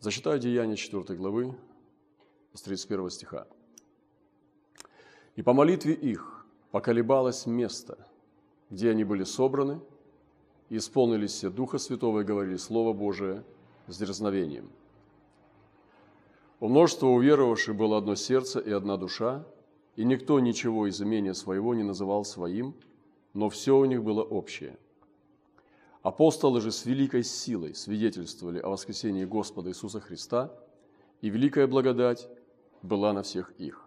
Зачитаю Деяния 4 главы с 31 стиха. «И по молитве их поколебалось место, где они были собраны, и исполнились все Духа Святого и говорили Слово Божие с дерзновением. У множества уверовавших было одно сердце и одна душа, и никто ничего из имения своего не называл своим, но все у них было общее. Апостолы же с великой силой свидетельствовали о воскресении Господа Иисуса Христа, и великая благодать была на всех их.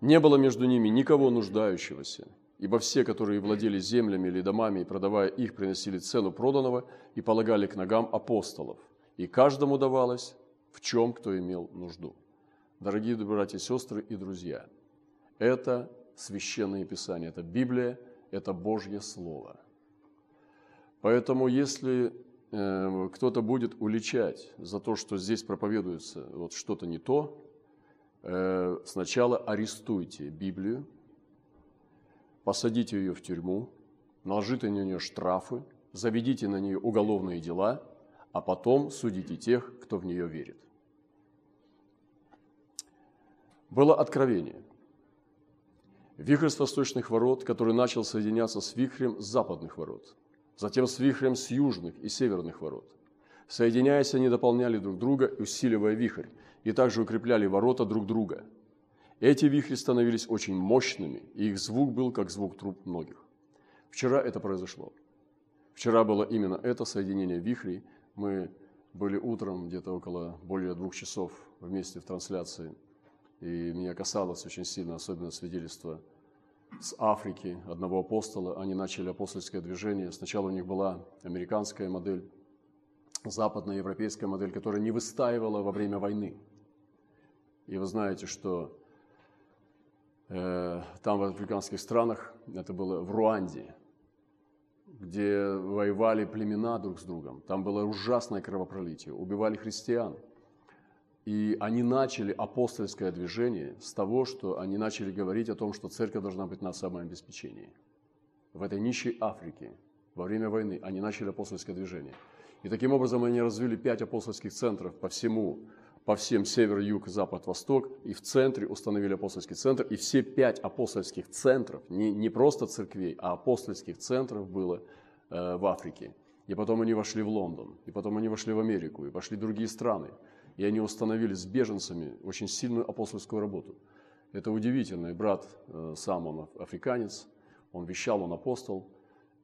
Не было между ними никого нуждающегося, ибо все, которые владели землями или домами, и продавая их, приносили цену проданного и полагали к ногам апостолов, и каждому давалось, в чем кто имел нужду. Дорогие братья сестры и друзья, это священное писание, это Библия, это Божье Слово. Поэтому, если э, кто-то будет уличать за то, что здесь проповедуется вот что-то не то, э, сначала арестуйте Библию, посадите ее в тюрьму, наложите на нее штрафы, заведите на нее уголовные дела, а потом судите тех, кто в нее верит. Было откровение. Вихрь с восточных ворот, который начал соединяться с вихрем с западных ворот, затем с вихрем с южных и северных ворот. Соединяясь, они дополняли друг друга, усиливая вихрь, и также укрепляли ворота друг друга – эти вихри становились очень мощными, и их звук был как звук труб многих. Вчера это произошло. Вчера было именно это соединение вихрей. Мы были утром где-то около более двух часов вместе в трансляции. И меня касалось очень сильно, особенно свидетельство с Африки, одного апостола. Они начали апостольское движение. Сначала у них была американская модель, западная европейская модель, которая не выстаивала во время войны. И вы знаете, что Э, там в африканских странах, это было в Руанде, где воевали племена друг с другом. Там было ужасное кровопролитие, убивали христиан. И они начали апостольское движение с того, что они начали говорить о том, что церковь должна быть на самом обеспечении. В этой нищей Африке во время войны они начали апостольское движение. И таким образом они развили пять апостольских центров по всему по всем север, юг, запад, восток, и в центре установили апостольский центр, и все пять апостольских центров, не, не просто церквей, а апостольских центров было э, в Африке. И потом они вошли в Лондон, и потом они вошли в Америку, и пошли в другие страны. И они установили с беженцами очень сильную апостольскую работу. Это удивительно. И брат э, сам, он африканец, он вещал, он апостол.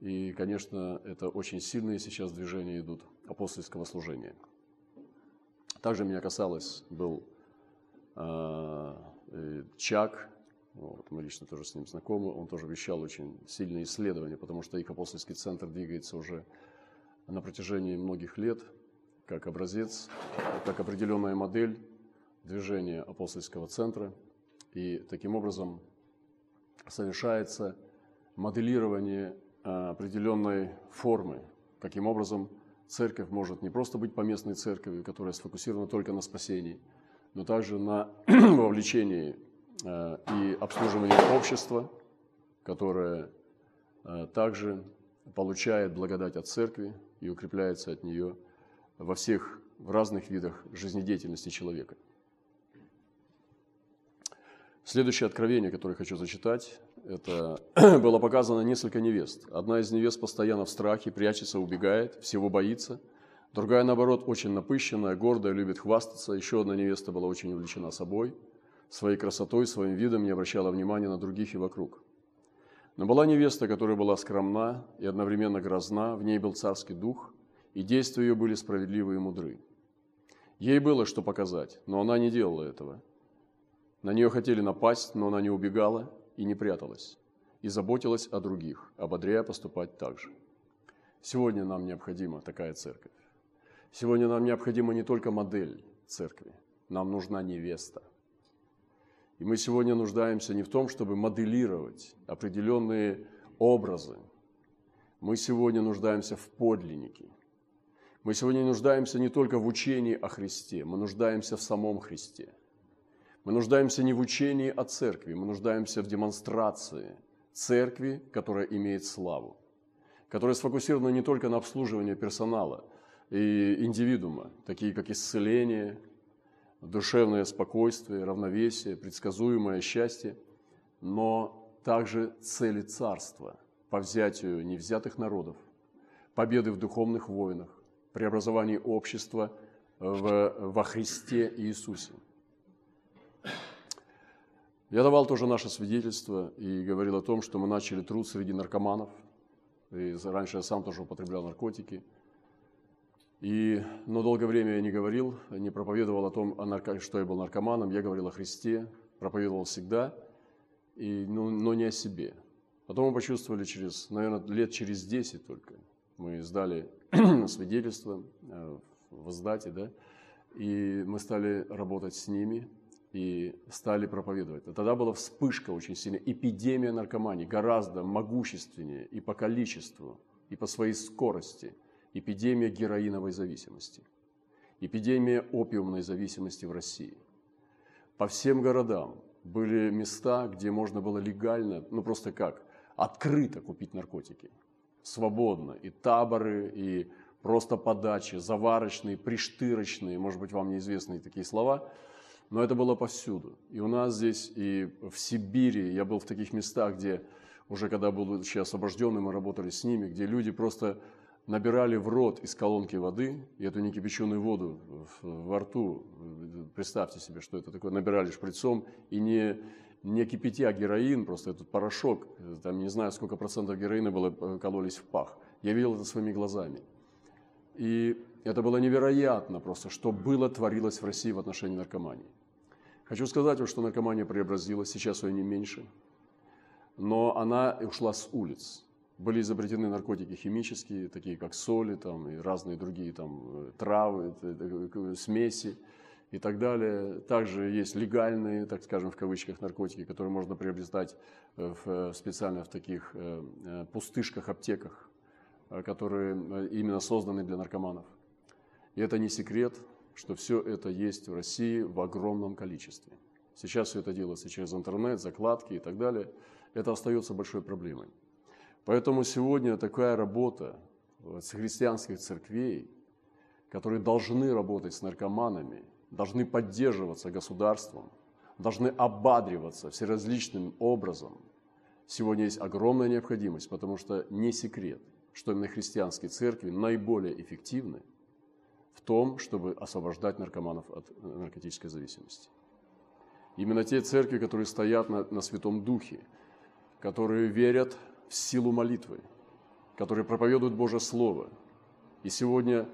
И, конечно, это очень сильные сейчас движения идут апостольского служения. Также меня касалось, был э, Чак, вот, мы лично тоже с ним знакомы, он тоже вещал очень сильные исследования, потому что их апостольский центр двигается уже на протяжении многих лет, как образец, как определенная модель движения апостольского центра. И таким образом совершается моделирование определенной формы, каким образом церковь может не просто быть поместной церковью, которая сфокусирована только на спасении, но также на вовлечении э, и обслуживании общества, которое э, также получает благодать от церкви и укрепляется от нее во всех, в разных видах жизнедеятельности человека. Следующее откровение, которое хочу зачитать, это было показано несколько невест. Одна из невест постоянно в страхе, прячется, убегает, всего боится. Другая, наоборот, очень напыщенная, гордая, любит хвастаться. Еще одна невеста была очень увлечена собой, своей красотой, своим видом, не обращала внимания на других и вокруг. Но была невеста, которая была скромна и одновременно грозна, в ней был царский дух, и действия ее были справедливы и мудры. Ей было что показать, но она не делала этого. На нее хотели напасть, но она не убегала, и не пряталась, и заботилась о других, ободряя поступать так же. Сегодня нам необходима такая церковь. Сегодня нам необходима не только модель церкви, нам нужна невеста. И мы сегодня нуждаемся не в том, чтобы моделировать определенные образы. Мы сегодня нуждаемся в подлиннике. Мы сегодня нуждаемся не только в учении о Христе, мы нуждаемся в самом Христе. Мы нуждаемся не в учении о церкви, мы нуждаемся в демонстрации церкви, которая имеет славу, которая сфокусирована не только на обслуживании персонала, и индивидуума, такие как исцеление, душевное спокойствие, равновесие, предсказуемое счастье, но также цели царства по взятию невзятых народов, победы в духовных войнах, преобразовании общества в, во Христе Иисусе. Я давал тоже наше свидетельство и говорил о том, что мы начали труд среди наркоманов. И раньше я сам тоже употреблял наркотики. И, но долгое время я не говорил, не проповедовал о том, что я был наркоманом. Я говорил о Христе, проповедовал всегда, и, но, но не о себе. Потом мы почувствовали через, наверное, лет через 10 только. Мы сдали свидетельство э, в издате, да, и мы стали работать с ними, и стали проповедовать. И тогда была вспышка очень сильная, эпидемия наркомании, гораздо могущественнее и по количеству, и по своей скорости, эпидемия героиновой зависимости, эпидемия опиумной зависимости в России. По всем городам были места, где можно было легально, ну просто как, открыто купить наркотики, свободно, и таборы, и просто подачи, заварочные, приштырочные, может быть, вам неизвестные такие слова – но это было повсюду. И у нас здесь, и в Сибири, я был в таких местах, где уже когда был еще освобожденный, мы работали с ними, где люди просто набирали в рот из колонки воды, и эту некипяченую воду во рту, представьте себе, что это такое, набирали шприцом, и не, не кипятя героин, просто этот порошок, там не знаю, сколько процентов героина было, кололись в пах. Я видел это своими глазами. И это было невероятно просто, что было, творилось в России в отношении наркомании. Хочу сказать вам, что наркомания преобразилась, сейчас ее не меньше, но она ушла с улиц. Были изобретены наркотики химические, такие как соли там, и разные другие там, э, травы, э, смеси и так далее. Также есть легальные, так скажем, в кавычках, наркотики, которые можно приобретать э, в, специально в таких пустышках, аптеках, которые именно созданы для наркоманов. И это не секрет, что все это есть в России в огромном количестве. Сейчас все это делается через интернет, закладки и так далее. Это остается большой проблемой. Поэтому сегодня такая работа с христианских церквей, которые должны работать с наркоманами, должны поддерживаться государством, должны ободриваться всеразличным образом. Сегодня есть огромная необходимость, потому что не секрет, что именно христианские церкви наиболее эффективны – в том, чтобы освобождать наркоманов от э, наркотической зависимости. Именно те церкви, которые стоят на, на Святом Духе, которые верят в силу молитвы, которые проповедуют Божье Слово. И сегодня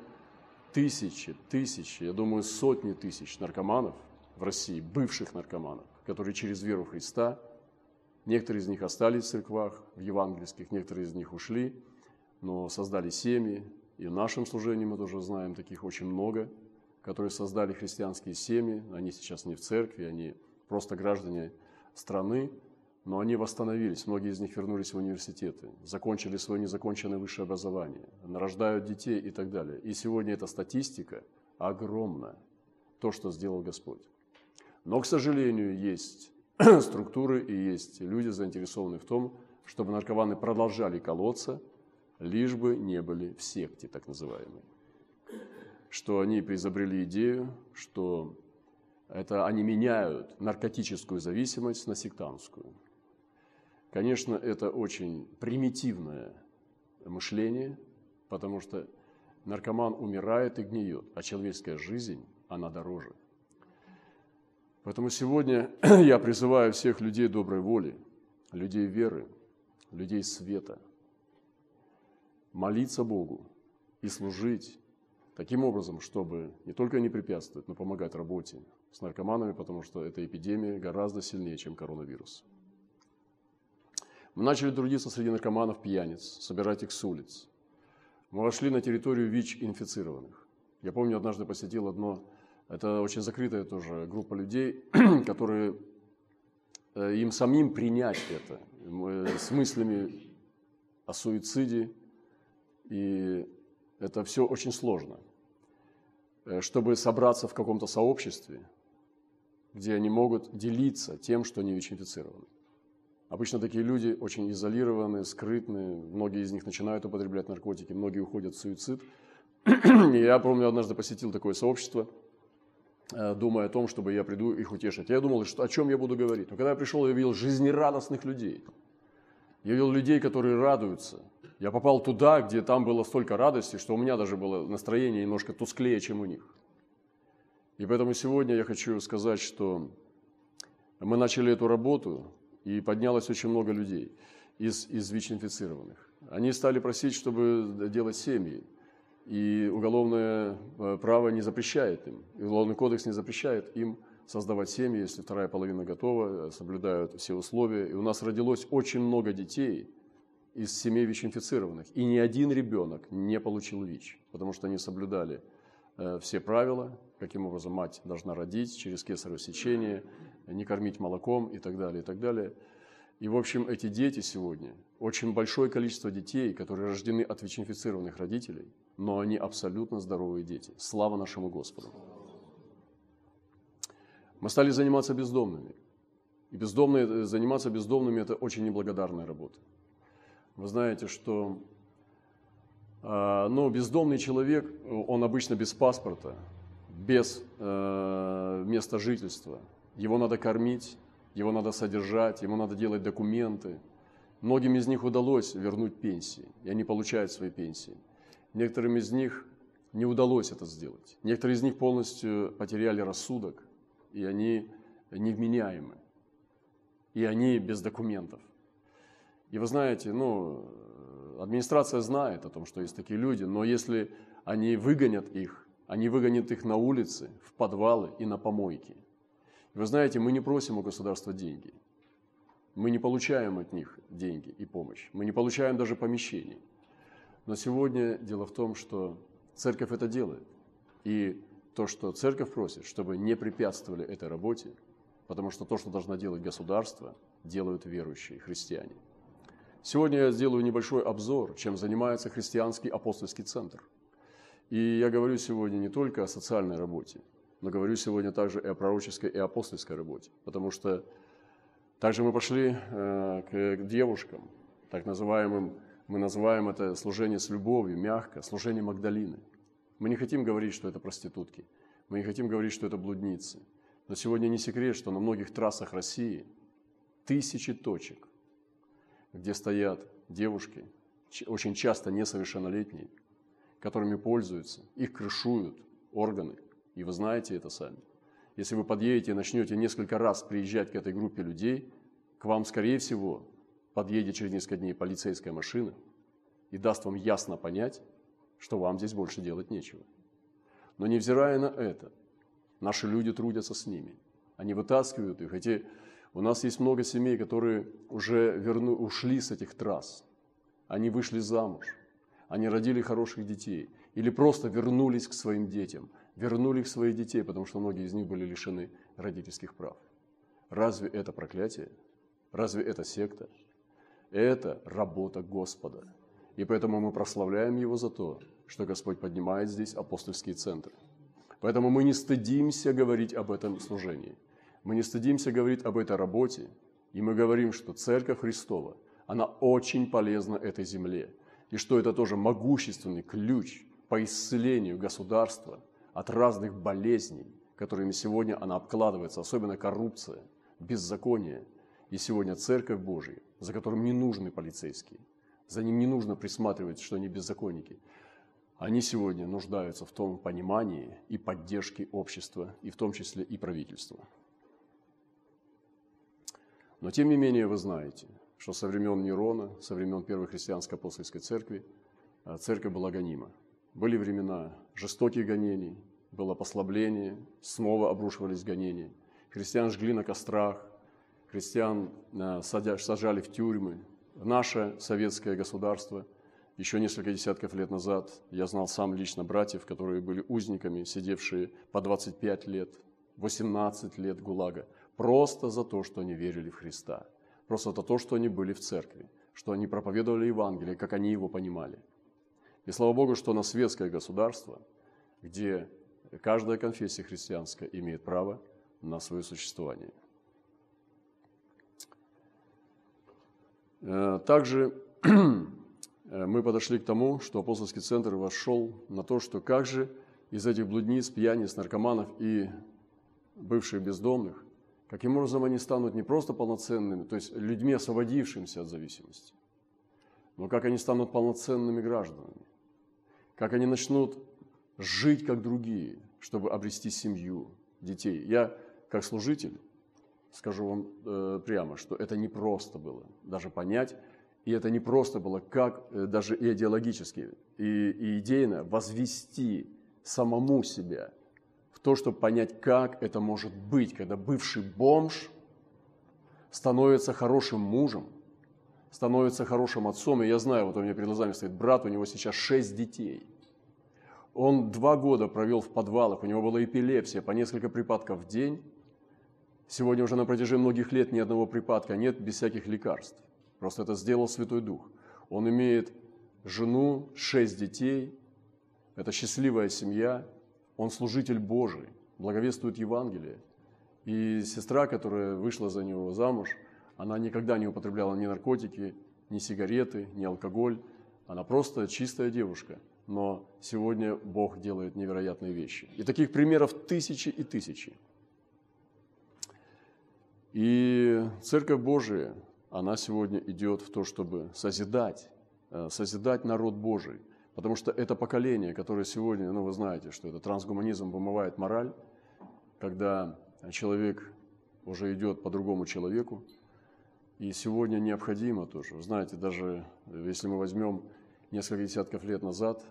тысячи, тысячи, я думаю, сотни тысяч наркоманов в России, бывших наркоманов, которые через веру Христа, некоторые из них остались в церквах, в евангельских, некоторые из них ушли, но создали семьи, и в нашем служении мы тоже знаем таких очень много, которые создали христианские семьи. Они сейчас не в церкви, они просто граждане страны, но они восстановились. Многие из них вернулись в университеты, закончили свое незаконченное высшее образование, нарождают детей и так далее. И сегодня эта статистика огромна, то, что сделал Господь. Но, к сожалению, есть структуры и есть люди, заинтересованные в том, чтобы наркоманы продолжали колоться – лишь бы не были в секте, так называемой. Что они изобрели идею, что это они меняют наркотическую зависимость на сектантскую. Конечно, это очень примитивное мышление, потому что наркоман умирает и гниет, а человеческая жизнь, она дороже. Поэтому сегодня я призываю всех людей доброй воли, людей веры, людей света – молиться Богу и служить таким образом, чтобы не только не препятствовать, но помогать работе с наркоманами, потому что эта эпидемия гораздо сильнее, чем коронавирус. Мы начали трудиться среди наркоманов пьяниц, собирать их с улиц. Мы вошли на территорию ВИЧ-инфицированных. Я помню, однажды посетил одно, это очень закрытая тоже группа людей, которые э, им самим принять это, с мыслями о суициде, и это все очень сложно. Э, чтобы собраться в каком-то сообществе, где они могут делиться тем, что они ВИЧ-инфицированы. Обычно такие люди очень изолированы, скрытны, многие из них начинают употреблять наркотики, многие уходят в суицид. Я помню, однажды посетил такое сообщество, э, думая о том, чтобы я приду их утешить. Я думал, что, о чем я буду говорить. Но когда я пришел, я видел жизнерадостных людей. Я видел людей, которые радуются. Я попал туда, где там было столько радости, что у меня даже было настроение немножко тусклее, чем у них. И поэтому сегодня я хочу сказать, что мы начали эту работу, и поднялось очень много людей из, из ВИЧ-инфицированных. Они стали просить, чтобы делать семьи. И уголовное э, право не запрещает им, и уголовный кодекс не запрещает им создавать семьи, если вторая половина готова, соблюдают все условия. И у нас родилось очень много детей из семей ВИЧ-инфицированных. И ни один ребенок не получил ВИЧ, потому что они соблюдали э, все правила, каким образом мать должна родить через кесарево сечение, не кормить молоком и так далее, и так далее. И, в общем, эти дети сегодня, очень большое количество детей, которые рождены от ВИЧ-инфицированных родителей, но они абсолютно здоровые дети. Слава нашему Господу. Мы стали заниматься бездомными. И бездомные, заниматься бездомными – это очень неблагодарная работа. Вы знаете, что э, ну, бездомный человек, он обычно без паспорта, без э, места жительства. Его надо кормить, его надо содержать, ему надо делать документы. Многим из них удалось вернуть пенсии, и они получают свои пенсии. Некоторым из них не удалось это сделать. Некоторые из них полностью потеряли рассудок, и они невменяемы, и они без документов. И вы знаете, ну, администрация знает о том, что есть такие люди, но если они выгонят их, они выгонят их на улицы, в подвалы и на помойки. Вы знаете, мы не просим у государства деньги. Мы не получаем от них деньги и помощь. Мы не получаем даже помещений. Но сегодня дело в том, что церковь это делает. И то, что церковь просит, чтобы не препятствовали этой работе, потому что то, что должно делать государство, делают верующие христиане. Сегодня я сделаю небольшой обзор, чем занимается христианский апостольский центр. И я говорю сегодня не только о социальной работе, но говорю сегодня также и о пророческой и апостольской работе, потому что также мы пошли э, к девушкам, так называемым, мы называем это служение с любовью, мягко, служение Магдалины. Мы не хотим говорить, что это проститутки, мы не хотим говорить, что это блудницы. Но сегодня не секрет, что на многих трассах России тысячи точек, где стоят девушки, очень часто несовершеннолетние, которыми пользуются, их крышуют органы, и вы знаете это сами. Если вы подъедете и начнете несколько раз приезжать к этой группе людей, к вам, скорее всего, подъедет через несколько дней полицейская машина и даст вам ясно понять, что вам здесь больше делать нечего. Но невзирая на это, наши люди трудятся с ними. Они вытаскивают их. Эти... У нас есть много семей, которые уже верну... ушли с этих трасс. Они вышли замуж. Они родили хороших детей. Или просто вернулись к своим детям – вернули их своих детей, потому что многие из них были лишены родительских прав. Разве это проклятие? Разве это секта? Это работа Господа. И поэтому мы прославляем Его за то, что Господь поднимает здесь апостольские центры. Поэтому мы не стыдимся говорить об этом служении. Мы не стыдимся говорить об этой работе. И мы говорим, что Церковь Христова, она очень полезна этой земле. И что это тоже могущественный ключ по исцелению государства – от разных болезней, которыми сегодня она обкладывается, особенно коррупция, беззаконие. И сегодня Церковь Божия, за которым не нужны полицейские, за ним не нужно присматривать, что они беззаконники. Они сегодня нуждаются в том понимании и поддержке общества, и в том числе и правительства. Но тем не менее вы знаете, что со времен Нерона, со времен Первой христианской апостольской церкви, э, церковь была гонима. Были времена жестоких гонений, было послабление, снова обрушивались гонения. Христиан жгли на кострах, христиан э, сажали в тюрьмы. Наше советское государство еще несколько десятков лет назад, я знал сам лично братьев, которые были узниками, сидевшие по 25 лет, 18 лет ГУЛАГа, просто за то, что они верили в Христа, просто за то, что они были в церкви, что они проповедовали Евангелие, как они его понимали – и слава Богу, что у нас светское государство, где каждая конфессия христианская имеет право на свое существование. Э, также мы подошли к тому, что апостольский центр вошел на то, что как же из этих блудниц, пьяниц, наркоманов и бывших бездомных, каким образом они станут не просто полноценными, то есть людьми, освободившимися от зависимости, но как они станут полноценными гражданами, как они начнут жить как другие, чтобы обрести семью, детей. Я, как служитель, скажу вам э, прямо, что это не просто было даже понять, и это не просто было, как э, даже и идеологически, и, и идейно возвести самому себя в то, чтобы понять, как это может быть, когда бывший бомж становится хорошим мужем, становится хорошим отцом. И я знаю, вот у меня перед глазами стоит брат, у него сейчас шесть детей. Он два года провел в подвалах, у него была эпилепсия, по несколько припадков в день. Сегодня уже на протяжении многих лет ни одного припадка нет без всяких лекарств. Просто это сделал Святой Дух. Он имеет жену, шесть детей, это счастливая семья, он служитель Божий, благовествует Евангелие. И сестра, которая вышла за него замуж, она никогда не употребляла ни наркотики, ни сигареты, ни алкоголь. Она просто чистая девушка. Но сегодня Бог делает невероятные вещи. И таких примеров тысячи и тысячи. И Церковь Божия, она сегодня идет в то, чтобы созидать, э, созидать народ Божий – Потому что это поколение, которое сегодня, ну вы знаете, что это трансгуманизм вымывает мораль, когда человек уже идет по другому человеку. И сегодня необходимо тоже. Знаете, даже если мы возьмем несколько десятков лет назад,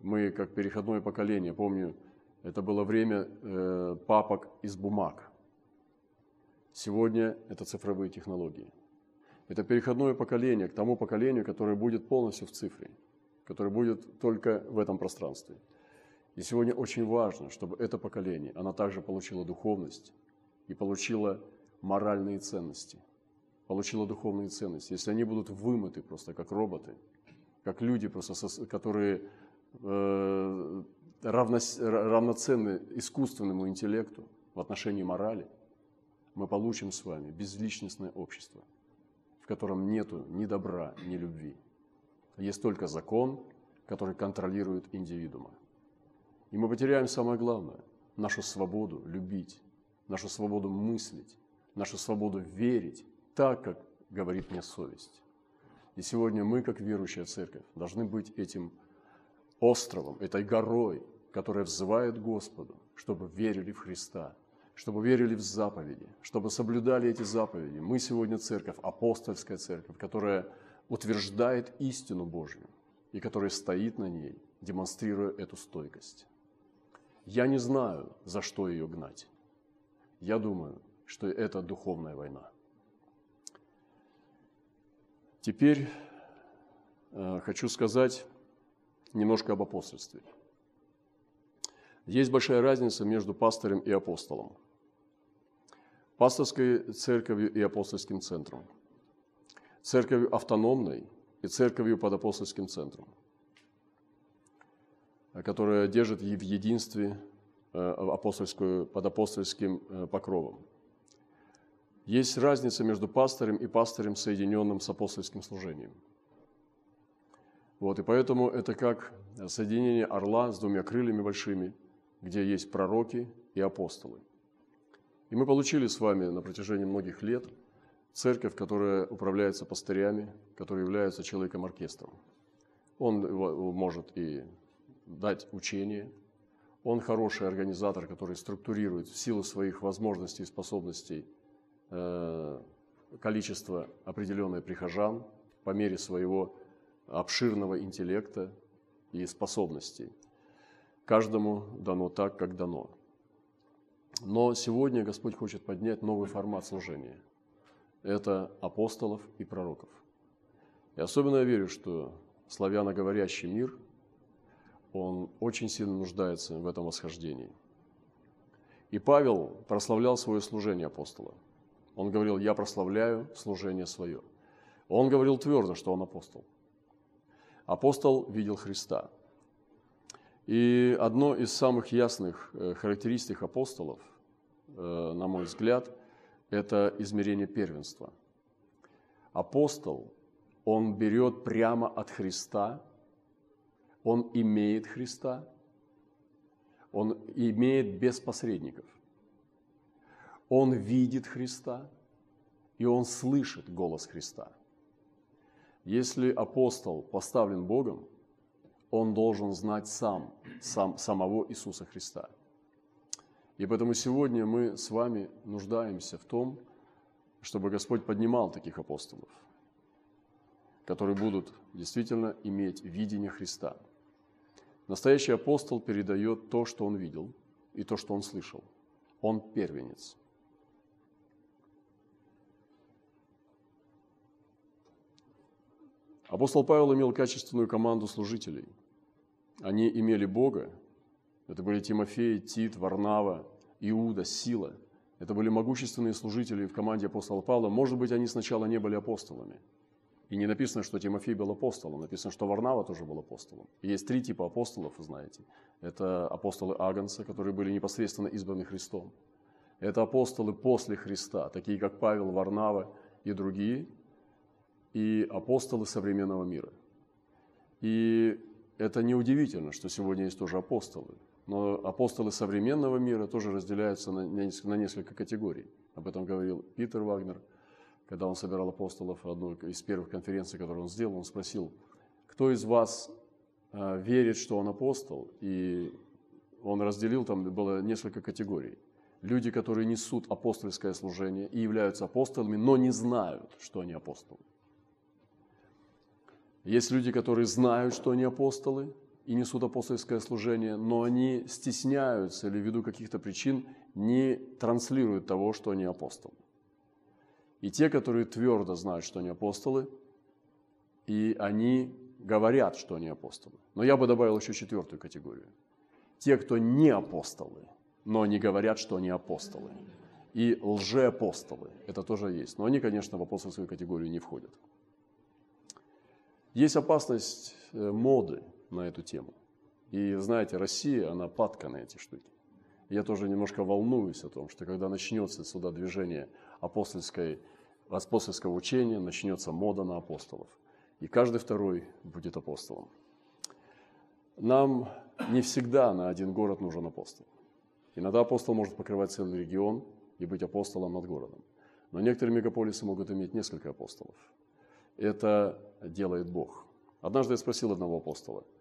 мы как переходное поколение, помню, это было время э, папок из бумаг. Сегодня это цифровые технологии. Это переходное поколение к тому поколению, которое будет полностью в цифре который будет только в этом пространстве. И сегодня очень важно, чтобы это поколение, оно также получило духовность и получило моральные ценности, получило духовные ценности. Если они будут вымыты просто как роботы, как люди, просто, которые э, равно, равноценны искусственному интеллекту в отношении морали, мы получим с вами безличностное общество, в котором нету ни добра, ни любви. Есть только закон, который контролирует индивидуума. И мы потеряем самое главное – нашу свободу любить, нашу свободу мыслить, нашу свободу верить так, как говорит мне совесть. И сегодня мы, как верующая церковь, должны быть этим островом, этой горой, которая взывает Господу, чтобы верили в Христа, чтобы верили в заповеди, чтобы соблюдали эти заповеди. Мы сегодня церковь, апостольская церковь, которая утверждает истину Божью и который стоит на ней, демонстрируя эту стойкость. Я не знаю, за что ее гнать. Я думаю, что это духовная война. Теперь э, хочу сказать немножко об апостольстве. Есть большая разница между пастором и апостолом, пасторской церковью и апостольским центром – церковью автономной и церковью под апостольским центром, которая держит в единстве э, апостольскую, под апостольским э, покровом. Есть разница между пастырем и пастырем, соединенным с апостольским служением. Вот, и поэтому это как соединение орла с двумя крыльями большими, где есть пророки и апостолы. И мы получили с вами на протяжении многих лет – церковь, которая управляется пастырями, которые являются человеком-оркестром. Он может и дать учение, он хороший организатор, который структурирует в силу своих возможностей и способностей количество определенное прихожан по мере своего обширного интеллекта и способностей. Каждому дано так, как дано. Но сегодня Господь хочет поднять новый формат служения – это апостолов и пророков. И особенно я верю, что славяноговорящий мир, он очень сильно нуждается в этом восхождении. И Павел прославлял свое служение апостола. Он говорил, я прославляю служение свое. Он говорил твердо, что он апостол. Апостол видел Христа. И одно из самых ясных э, характеристик апостолов, э, на мой взгляд – это измерение первенства. Апостол, он берет прямо от Христа, он имеет Христа, он имеет без посредников. Он видит Христа, и он слышит голос Христа. Если апостол поставлен Богом, он должен знать сам, сам самого Иисуса Христа. И поэтому сегодня мы с вами нуждаемся в том, чтобы Господь поднимал таких апостолов, которые будут действительно иметь видение Христа. Настоящий апостол передает то, что он видел, и то, что он слышал. Он первенец. Апостол Павел имел качественную команду служителей. Они имели Бога. Это были Тимофей, Тит, Варнава, Иуда, Сила – это были могущественные служители в команде апостола Павла. Может быть, они сначала не были апостолами. И не написано, что Тимофей был апостолом, написано, что Варнава тоже был апостолом. Есть три типа апостолов, вы знаете. Это апостолы Агнца, которые были непосредственно избраны Христом. Это апостолы после Христа, такие как Павел, Варнава и другие. И апостолы современного мира. И это неудивительно, что сегодня есть тоже апостолы. Но апостолы современного мира тоже разделяются на, несколько категорий. Об этом говорил Питер Вагнер, когда он собирал апостолов, одну из первых конференций, которую он сделал, он спросил, кто из вас э, верит, что он апостол? И он разделил, там было несколько категорий. Люди, которые несут апостольское служение и являются апостолами, но не знают, что они апостолы. Есть люди, которые знают, что они апостолы, и несут апостольское служение, но они стесняются или ввиду каких-то причин не транслируют того, что они апостолы. И те, которые твердо знают, что они апостолы, и они говорят, что они апостолы. Но я бы добавил еще четвертую категорию. Те, кто не апостолы, но не говорят, что они апостолы. И лжеапостолы. Это тоже есть. Но они, конечно, в апостольскую категорию не входят. Есть опасность э, моды – на эту тему. И знаете, Россия, она падка на эти штуки. Я тоже немножко волнуюсь о том, что когда начнется сюда движение апостольской, апостольского учения, начнется мода на апостолов. И каждый второй будет апостолом. Нам не всегда на один город нужен апостол. Иногда апостол может покрывать целый регион и быть апостолом над городом. Но некоторые мегаполисы могут иметь несколько апостолов. Это делает Бог. Однажды я спросил одного апостола –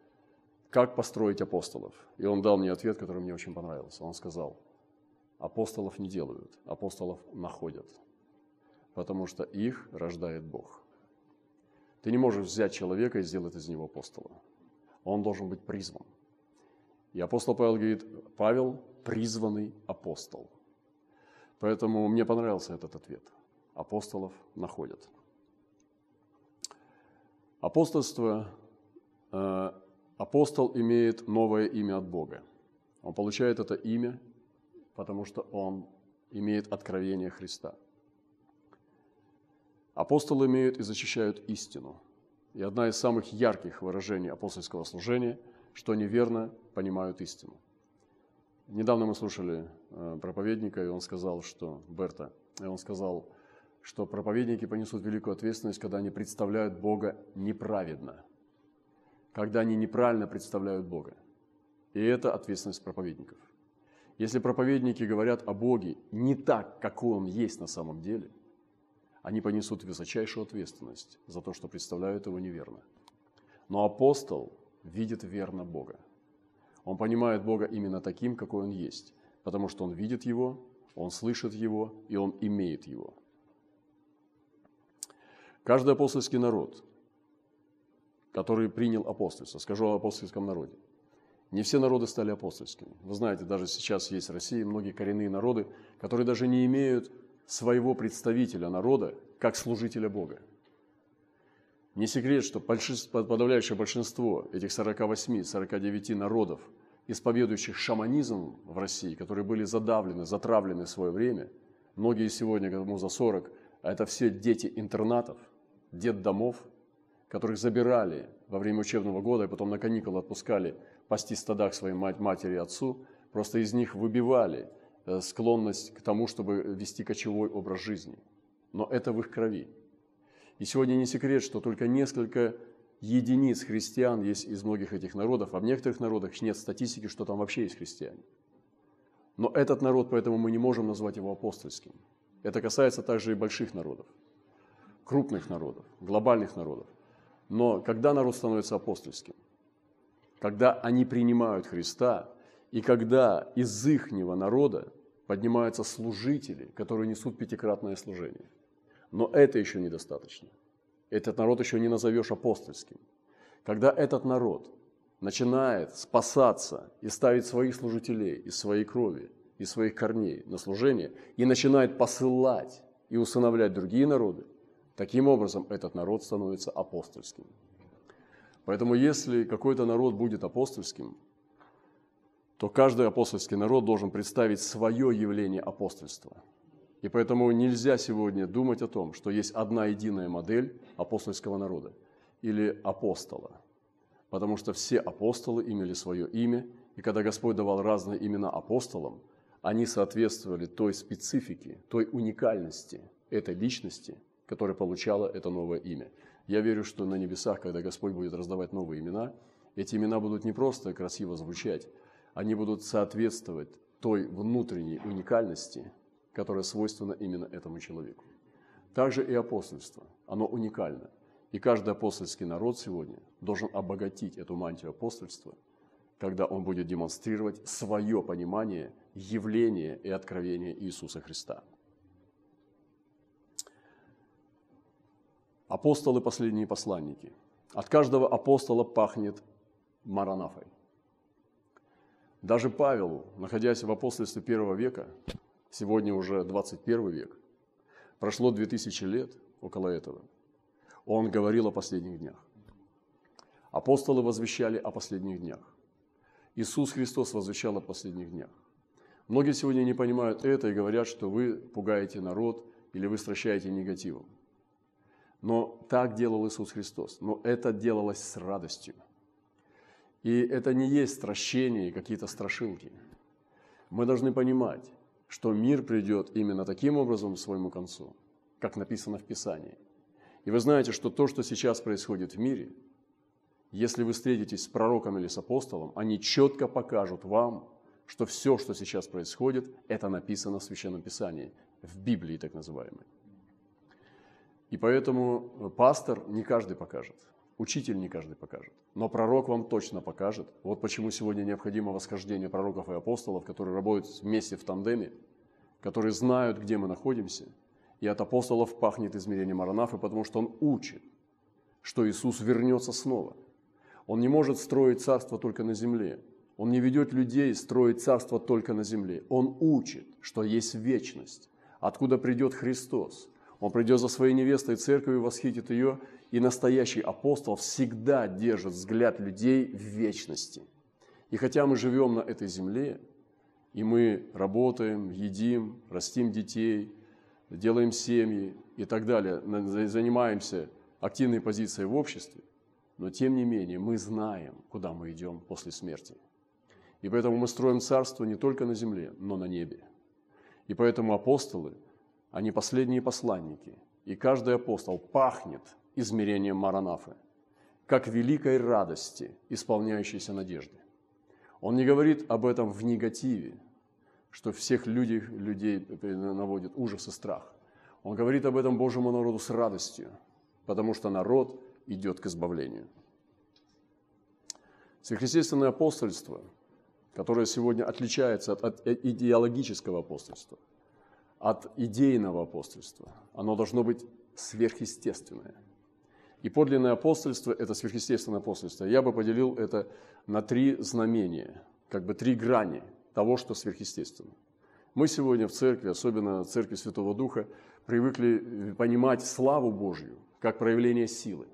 как построить апостолов. И он дал мне ответ, который мне очень понравился. Он сказал, апостолов не делают, апостолов находят, потому что их рождает Бог. Ты не можешь взять человека и сделать из него апостола. Он должен быть призван. И апостол Павел говорит, Павел – призванный апостол. Поэтому мне понравился этот ответ. Апостолов находят. Апостольство э, Апостол имеет новое имя от Бога. Он получает это имя, потому что он имеет откровение Христа. Апостолы имеют и защищают истину. И одна из самых ярких выражений апостольского служения, что они верно понимают истину. Недавно мы слушали э, проповедника, и он сказал, что, Берта, и он сказал, что проповедники понесут великую ответственность, когда они представляют Бога неправедно – когда они неправильно представляют Бога. И это ответственность проповедников. Если проповедники говорят о Боге не так, какой Он есть на самом деле, они понесут высочайшую ответственность за то, что представляют Его неверно. Но апостол видит верно Бога. Он понимает Бога именно таким, какой Он есть, потому что он видит Его, он слышит Его и он имеет Его. Каждый апостольский народ который принял апостольство. Скажу о апостольском народе. Не все народы стали апостольскими. Вы знаете, даже сейчас есть в России многие коренные народы, которые даже не имеют своего представителя народа как служителя Бога. Не секрет, что подавляющее большинство этих 48-49 народов, исповедующих шаманизм в России, которые были задавлены, затравлены в свое время, многие сегодня, кому за 40, а это все дети интернатов, детдомов – которых забирали во время учебного года и потом на каникулы отпускали пасти стада к своей матери и отцу, просто из них выбивали э, склонность к тому, чтобы вести кочевой образ жизни. Но это в их крови. И сегодня не секрет, что только несколько единиц христиан есть из многих этих народов, а в некоторых народах нет статистики, что там вообще есть христиане. Но этот народ, поэтому мы не можем назвать его апостольским. Это касается также и больших народов, крупных народов, глобальных народов. Но когда народ становится апостольским? Когда они принимают Христа, и когда из ихнего народа поднимаются служители, которые несут пятикратное служение. Но это еще недостаточно. Этот народ еще не назовешь апостольским. Когда этот народ начинает спасаться и ставить своих служителей из своей крови, из своих корней на служение, и начинает посылать и усыновлять другие народы, таким образом этот народ становится апостольским. Поэтому если какой-то народ будет апостольским, то каждый апостольский народ должен представить свое явление апостольства. И поэтому нельзя сегодня думать о том, что есть одна единая модель апостольского народа или апостола. Потому что все апостолы имели свое имя, и когда Господь давал разные имена апостолам, они соответствовали той специфике, той уникальности этой личности, которая получала это новое имя. Я верю, что на небесах, когда Господь будет раздавать новые имена, эти имена будут не просто красиво звучать, они будут соответствовать той внутренней уникальности, которая свойственна именно этому человеку. Также и апостольство, оно уникально. И каждый апостольский народ сегодня должен обогатить эту мантию апостольства, когда он будет демонстрировать свое понимание явления и откровения Иисуса Христа. Апостолы – последние посланники. От каждого апостола пахнет маранафой. Даже Павел, находясь в апостольстве первого века, сегодня уже 21 век, прошло 2000 лет около этого, он говорил о последних днях. Апостолы возвещали о последних днях. Иисус Христос возвещал о последних днях. Многие сегодня не понимают это и говорят, что вы пугаете народ или вы стращаете негативом. Но так делал Иисус Христос. Но это делалось с радостью. И это не есть стращение какие-то страшилки. Мы должны понимать, что мир придет именно таким образом к своему концу, как написано в Писании. И вы знаете, что то, что сейчас происходит в мире, если вы встретитесь с пророком или с апостолом, они четко покажут вам, что все, что сейчас происходит, это написано в Священном Писании, в Библии так называемой. И поэтому пастор не каждый покажет – Учитель не каждый покажет, но пророк вам точно покажет. Вот почему сегодня необходимо восхождение пророков и апостолов, которые работают вместе в тандеме, которые знают, где мы находимся. И от апостолов пахнет измерение Маранафы, потому что он учит, что Иисус вернется снова. Он не может строить царство только на земле. Он не ведет людей строить царство только на земле. Он учит, что есть вечность, откуда придет Христос. Он придет за своей невестой церковью, восхитит ее, и настоящий апостол всегда держит взгляд людей в вечности. И хотя мы живем на этой земле, и мы работаем, едим, растим детей, делаем семьи и так далее, занимаемся активной позицией в обществе, но тем не менее мы знаем, куда мы идем после смерти. И поэтому мы строим царство не только на земле, но на небе. И поэтому апостолы, они последние посланники. И каждый апостол пахнет измерением Маранафы, как великой радости, исполняющейся надежды. Он не говорит об этом в негативе, что всех людей, людей наводит ужас и страх. Он говорит об этом Божьему народу с радостью, потому что народ идет к избавлению. Сверхъестественное апостольство, которое сегодня отличается от, идеологического апостольства, от идейного апостольства, оно должно быть сверхъестественное – и подлинное апостольство – это сверхъестественное апостольство. Я бы поделил это на три знамения, как бы три грани того, что сверхъестественно. Мы сегодня в церкви, особенно в церкви Святого Духа, привыкли понимать славу Божью как проявление силы.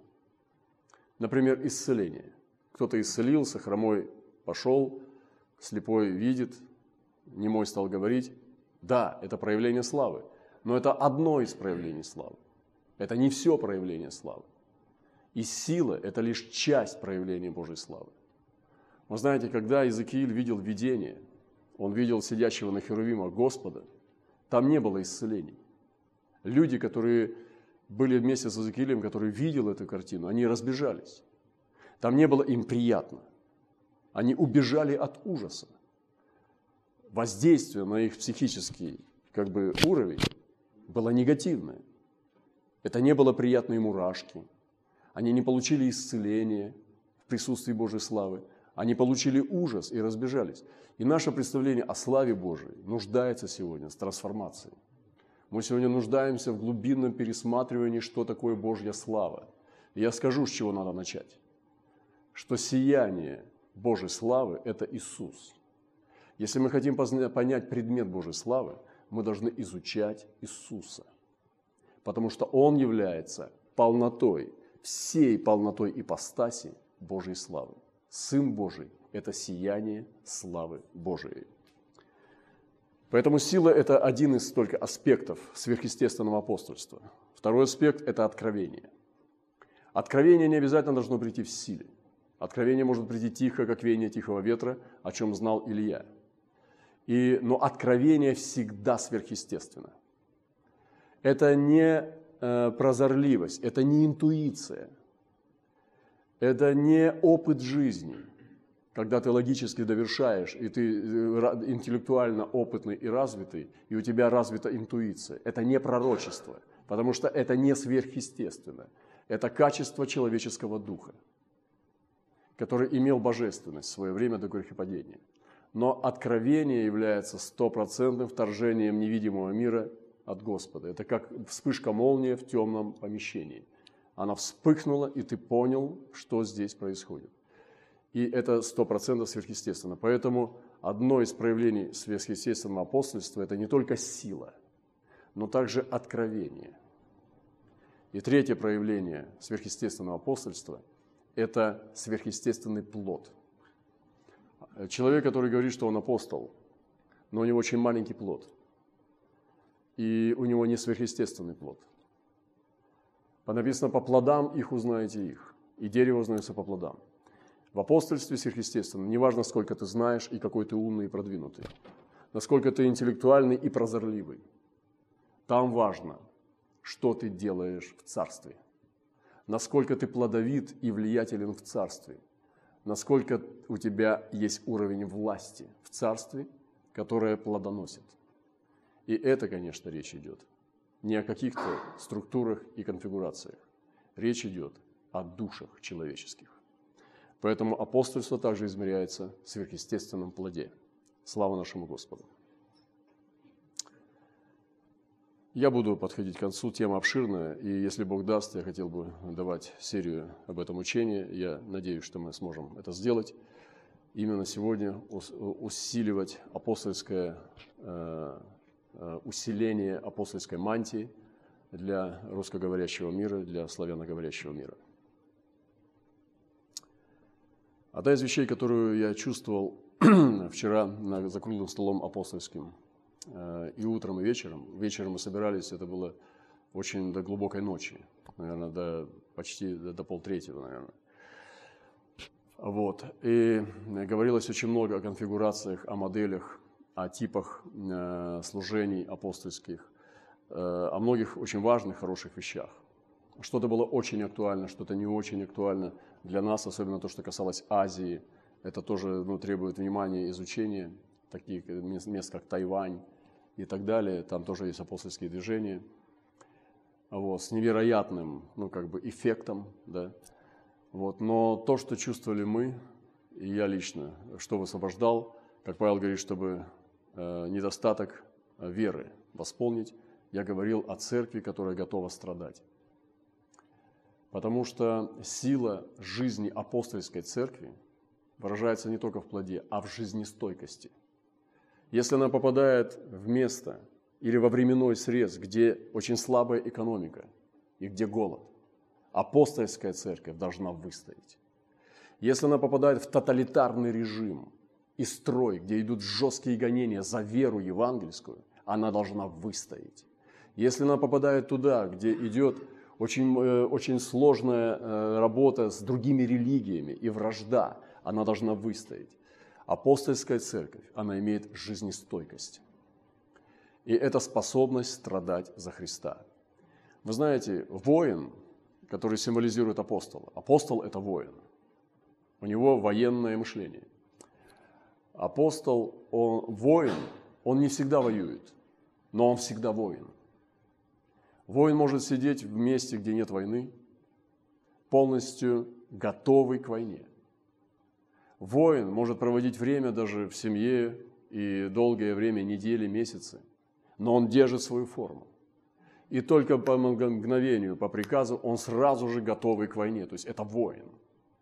Например, исцеление. Кто-то исцелился, хромой пошел, слепой видит, немой стал говорить. Да, это проявление славы, но это одно из проявлений славы. Это не все проявление славы. И сила – это лишь часть проявления Божьей славы. Вы знаете, когда Иезекииль видел видение, он видел сидящего на Херувимах Господа, там не было исцелений. Люди, которые были вместе с Иезекиилем, который видел эту картину, они разбежались. Там не было им приятно. Они убежали от ужаса. Воздействие на их психический как бы, уровень было негативное. Это не было приятной мурашки. Они не получили исцеления в присутствии Божьей славы. Они получили ужас и разбежались. И наше представление о славе Божией нуждается сегодня с трансформацией. Мы сегодня нуждаемся в глубинном пересматривании, что такое Божья слава. И я скажу, с чего надо начать. Что сияние Божьей славы – это Иисус. Если мы хотим понять предмет Божьей славы, мы должны изучать Иисуса. Потому что Он является полнотой, всей полнотой ипостаси Божьей славы. Сын Божий – это сияние славы Божией. Поэтому сила – это один из только аспектов сверхъестественного апостольства. Второй аспект – это откровение. Откровение не обязательно должно прийти в силе. Откровение может прийти тихо, как веяние тихого ветра, о чем знал Илья. И, но откровение всегда сверхъестественно. Это не э, прозорливость, это не интуиция, это не опыт жизни – когда ты логически довершаешь, и ты э, интеллектуально опытный и развитый, и у тебя развита интуиция. Это не пророчество, потому что это не сверхъестественно. Это качество человеческого духа, который имел божественность в свое время до грехопадения. Но откровение является стопроцентным вторжением невидимого мира от Господа. Это как вспышка молнии в темном помещении. Она вспыхнула, и ты понял, что здесь происходит и это сто процентов сверхъестественно. Поэтому одно из проявлений сверхъестественного апостольства – это не только сила, но также откровение. И третье проявление сверхъестественного апостольства – это сверхъестественный плод. Человек, который говорит, что он апостол, но у него очень маленький плод, и у него не сверхъестественный плод. Написано, по плодам их узнаете их, и дерево узнается по плодам – в апостольстве сверхъестественно, неважно, сколько ты знаешь и какой ты умный и продвинутый, насколько ты интеллектуальный и прозорливый. Там важно, что ты делаешь в царстве, насколько ты плодовит и влиятелен в царстве, насколько у тебя есть уровень власти в царстве, которое плодоносит. И это, конечно, речь идет не о каких-то структурах и конфигурациях. Речь идет о душах человеческих. Поэтому апостольство также измеряется в сверхъестественном плоде. Слава нашему Господу. Я буду подходить к концу, тема обширная, и если Бог даст, я хотел бы давать серию об этом учении. Я надеюсь, что мы сможем это сделать. Именно сегодня усиливать апостольское э, э, усиление апостольской мантии для русскоговорящего мира, для славяноговорящего мира. Одна из вещей, которую я чувствовал вчера за круглым столом апостольским, и утром, и вечером. Вечером мы собирались, это было очень до глубокой ночи, наверное, до, почти до, до полтретьего, наверное. Вот. И говорилось очень много о конфигурациях, о моделях, о типах э, служений апостольских, э, о многих очень важных, хороших вещах. Что-то было очень актуально, что-то не очень актуально для нас, особенно то, что касалось Азии. Это тоже ну, требует внимания изучения, таких мест, как Тайвань и так далее. Там тоже есть апостольские движения. Вот, с невероятным ну, как бы эффектом. Да? Вот, но то, что чувствовали мы, и я лично, что высвобождал, как Павел говорит, чтобы э, недостаток веры восполнить, я говорил о церкви, которая готова страдать. Потому что сила жизни апостольской церкви выражается не только в плоде, а в жизнестойкости. Если она попадает в место или во временной срез, где очень слабая экономика и где голод, апостольская церковь должна выстоять. Если она попадает в тоталитарный режим и строй, где идут жесткие гонения за веру евангельскую, она должна выстоять. Если она попадает туда, где идет очень, э, очень сложная э, работа с другими религиями и вражда, она должна выстоять. Апостольская церковь, она имеет жизнестойкость. И это способность страдать за Христа. Вы знаете, воин, который символизирует апостола. Апостол – это воин. У него военное мышление. Апостол, он воин, он не всегда воюет, но он всегда воин. Воин может сидеть в месте, где нет войны, полностью готовый к войне. Воин может проводить время даже в семье и долгое время, недели, месяцы, но он держит свою форму. И только по мгновению, по приказу, он сразу же готовый к войне. То есть это воин.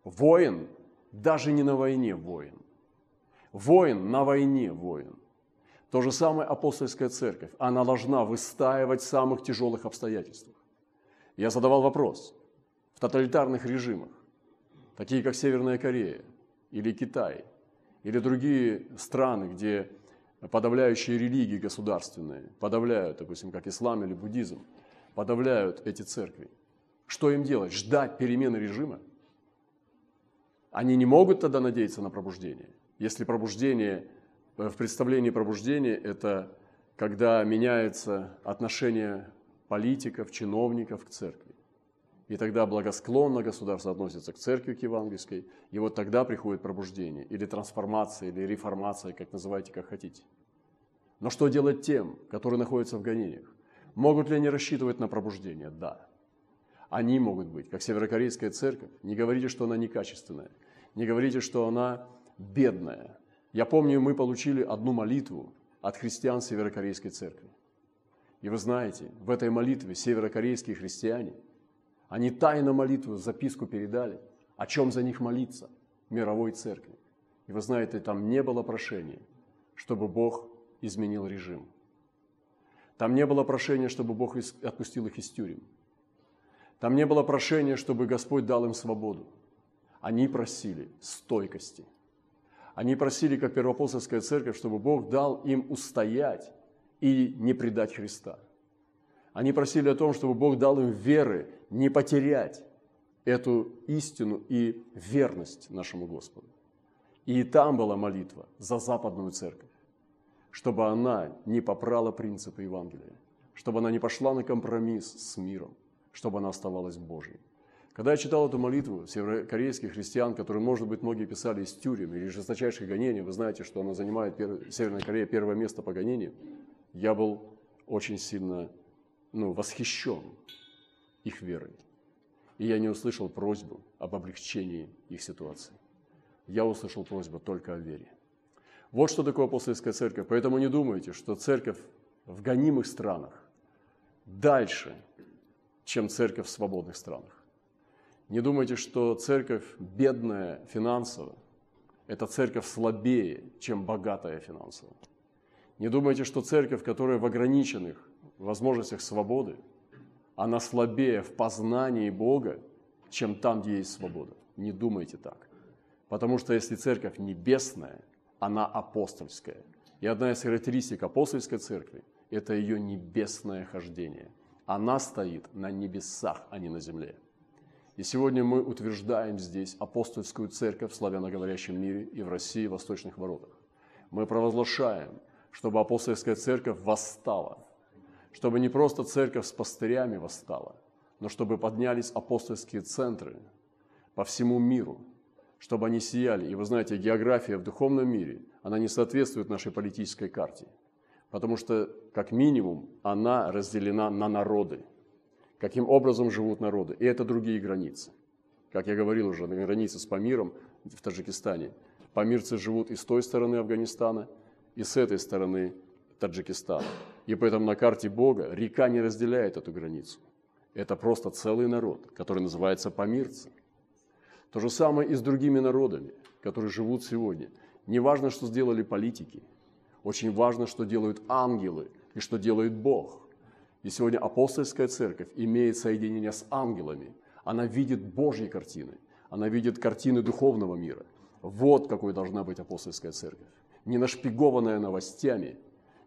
Воин даже не на войне воин. Воин на войне воин. То же самое апостольская церковь. Она должна выстаивать в самых тяжелых обстоятельствах. Я задавал вопрос. В тоталитарных режимах, такие как Северная Корея или Китай, или другие страны, где подавляющие религии государственные подавляют, допустим, как ислам или буддизм, подавляют эти церкви. Что им делать? Ждать перемены режима? Они не могут тогда надеяться на пробуждение. Если пробуждение, э, в представлении пробуждения это когда меняется отношение политиков, чиновников к церкви. И тогда благосклонно государство относится к церкви, к евангельской, и вот тогда приходит пробуждение, или трансформация, или реформация, как называйте, как хотите. Но что делать тем, которые находятся в гонениях? Могут ли они рассчитывать на пробуждение? Да. Они могут быть, как Северокорейская церковь. Не говорите, что она некачественная. Не говорите, что она бедная. Я помню, мы получили одну молитву от христиан Северокорейской церкви. И вы знаете, в этой молитве северокорейские христиане, они тайно молитву, записку передали, о чем за них молиться, мировой церкви. И вы знаете, там не было прошения, чтобы Бог изменил режим. Там не было прошения, чтобы Бог отпустил их из тюрем. Там не было прошения, чтобы Господь дал им свободу. Они просили стойкости. Они просили, как первоапостольская церковь, чтобы Бог дал им устоять и не предать Христа. Они просили о том, чтобы Бог дал им веры не потерять эту истину и верность нашему Господу. И там была молитва за западную церковь, чтобы она не попрала принципы Евангелия, чтобы она не пошла на компромисс с миром, чтобы она оставалась Божьей. Когда я читал эту молитву северокорейских христиан, которые, может быть, многие писали из тюрем или жесточайших гонений, вы знаете, что она занимает, Северная Корея, первое место по гонениям, я был очень сильно ну, восхищен их верой. И я не услышал просьбу об облегчении их ситуации. Я услышал просьбу только о вере. Вот что такое апостольская церковь. Поэтому не думайте, что церковь в гонимых странах дальше, чем церковь в свободных странах. Не думайте, что церковь бедная финансово, это церковь слабее, чем богатая финансово. Не думайте, что церковь, которая в ограниченных возможностях свободы, она слабее в познании Бога, чем там, где есть свобода. Не думайте так. Потому что если церковь небесная, она апостольская. И одна из характеристик апостольской церкви – это ее небесное хождение. Она стоит на небесах, а не на земле. И сегодня мы утверждаем здесь апостольскую церковь в славяноговорящем мире и в России, в Восточных воротах. Мы провозглашаем, чтобы апостольская церковь восстала, чтобы не просто церковь с пастырями восстала, но чтобы поднялись апостольские центры по всему миру, чтобы они сияли. И вы знаете, география в духовном мире, она не соответствует нашей политической карте, потому что, как минимум, она разделена на народы – каким образом живут народы. И это другие границы. Как я говорил уже, на границе с Памиром в Таджикистане. Памирцы живут и с той стороны Афганистана, и с этой стороны Таджикистана. И поэтому на карте Бога река не разделяет эту границу. Это просто целый народ, который называется памирцы. То же самое и с другими народами, которые живут сегодня. Не важно, что сделали политики. Очень важно, что делают ангелы и что делает Бог. И сегодня апостольская церковь имеет соединение с ангелами. Она видит Божьи картины. Она видит картины духовного мира. Вот какой должна быть апостольская церковь. Не нашпигованная новостями,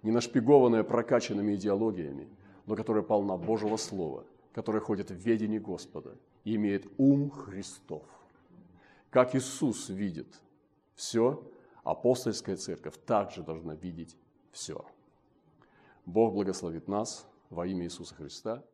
не нашпигованная прокачанными идеологиями, но которая полна Божьего Слова, которая ходит в ведении Господа и имеет ум Христов. Как Иисус видит все, апостольская церковь также должна видеть все. Бог благословит нас – во имя Иисуса Христа.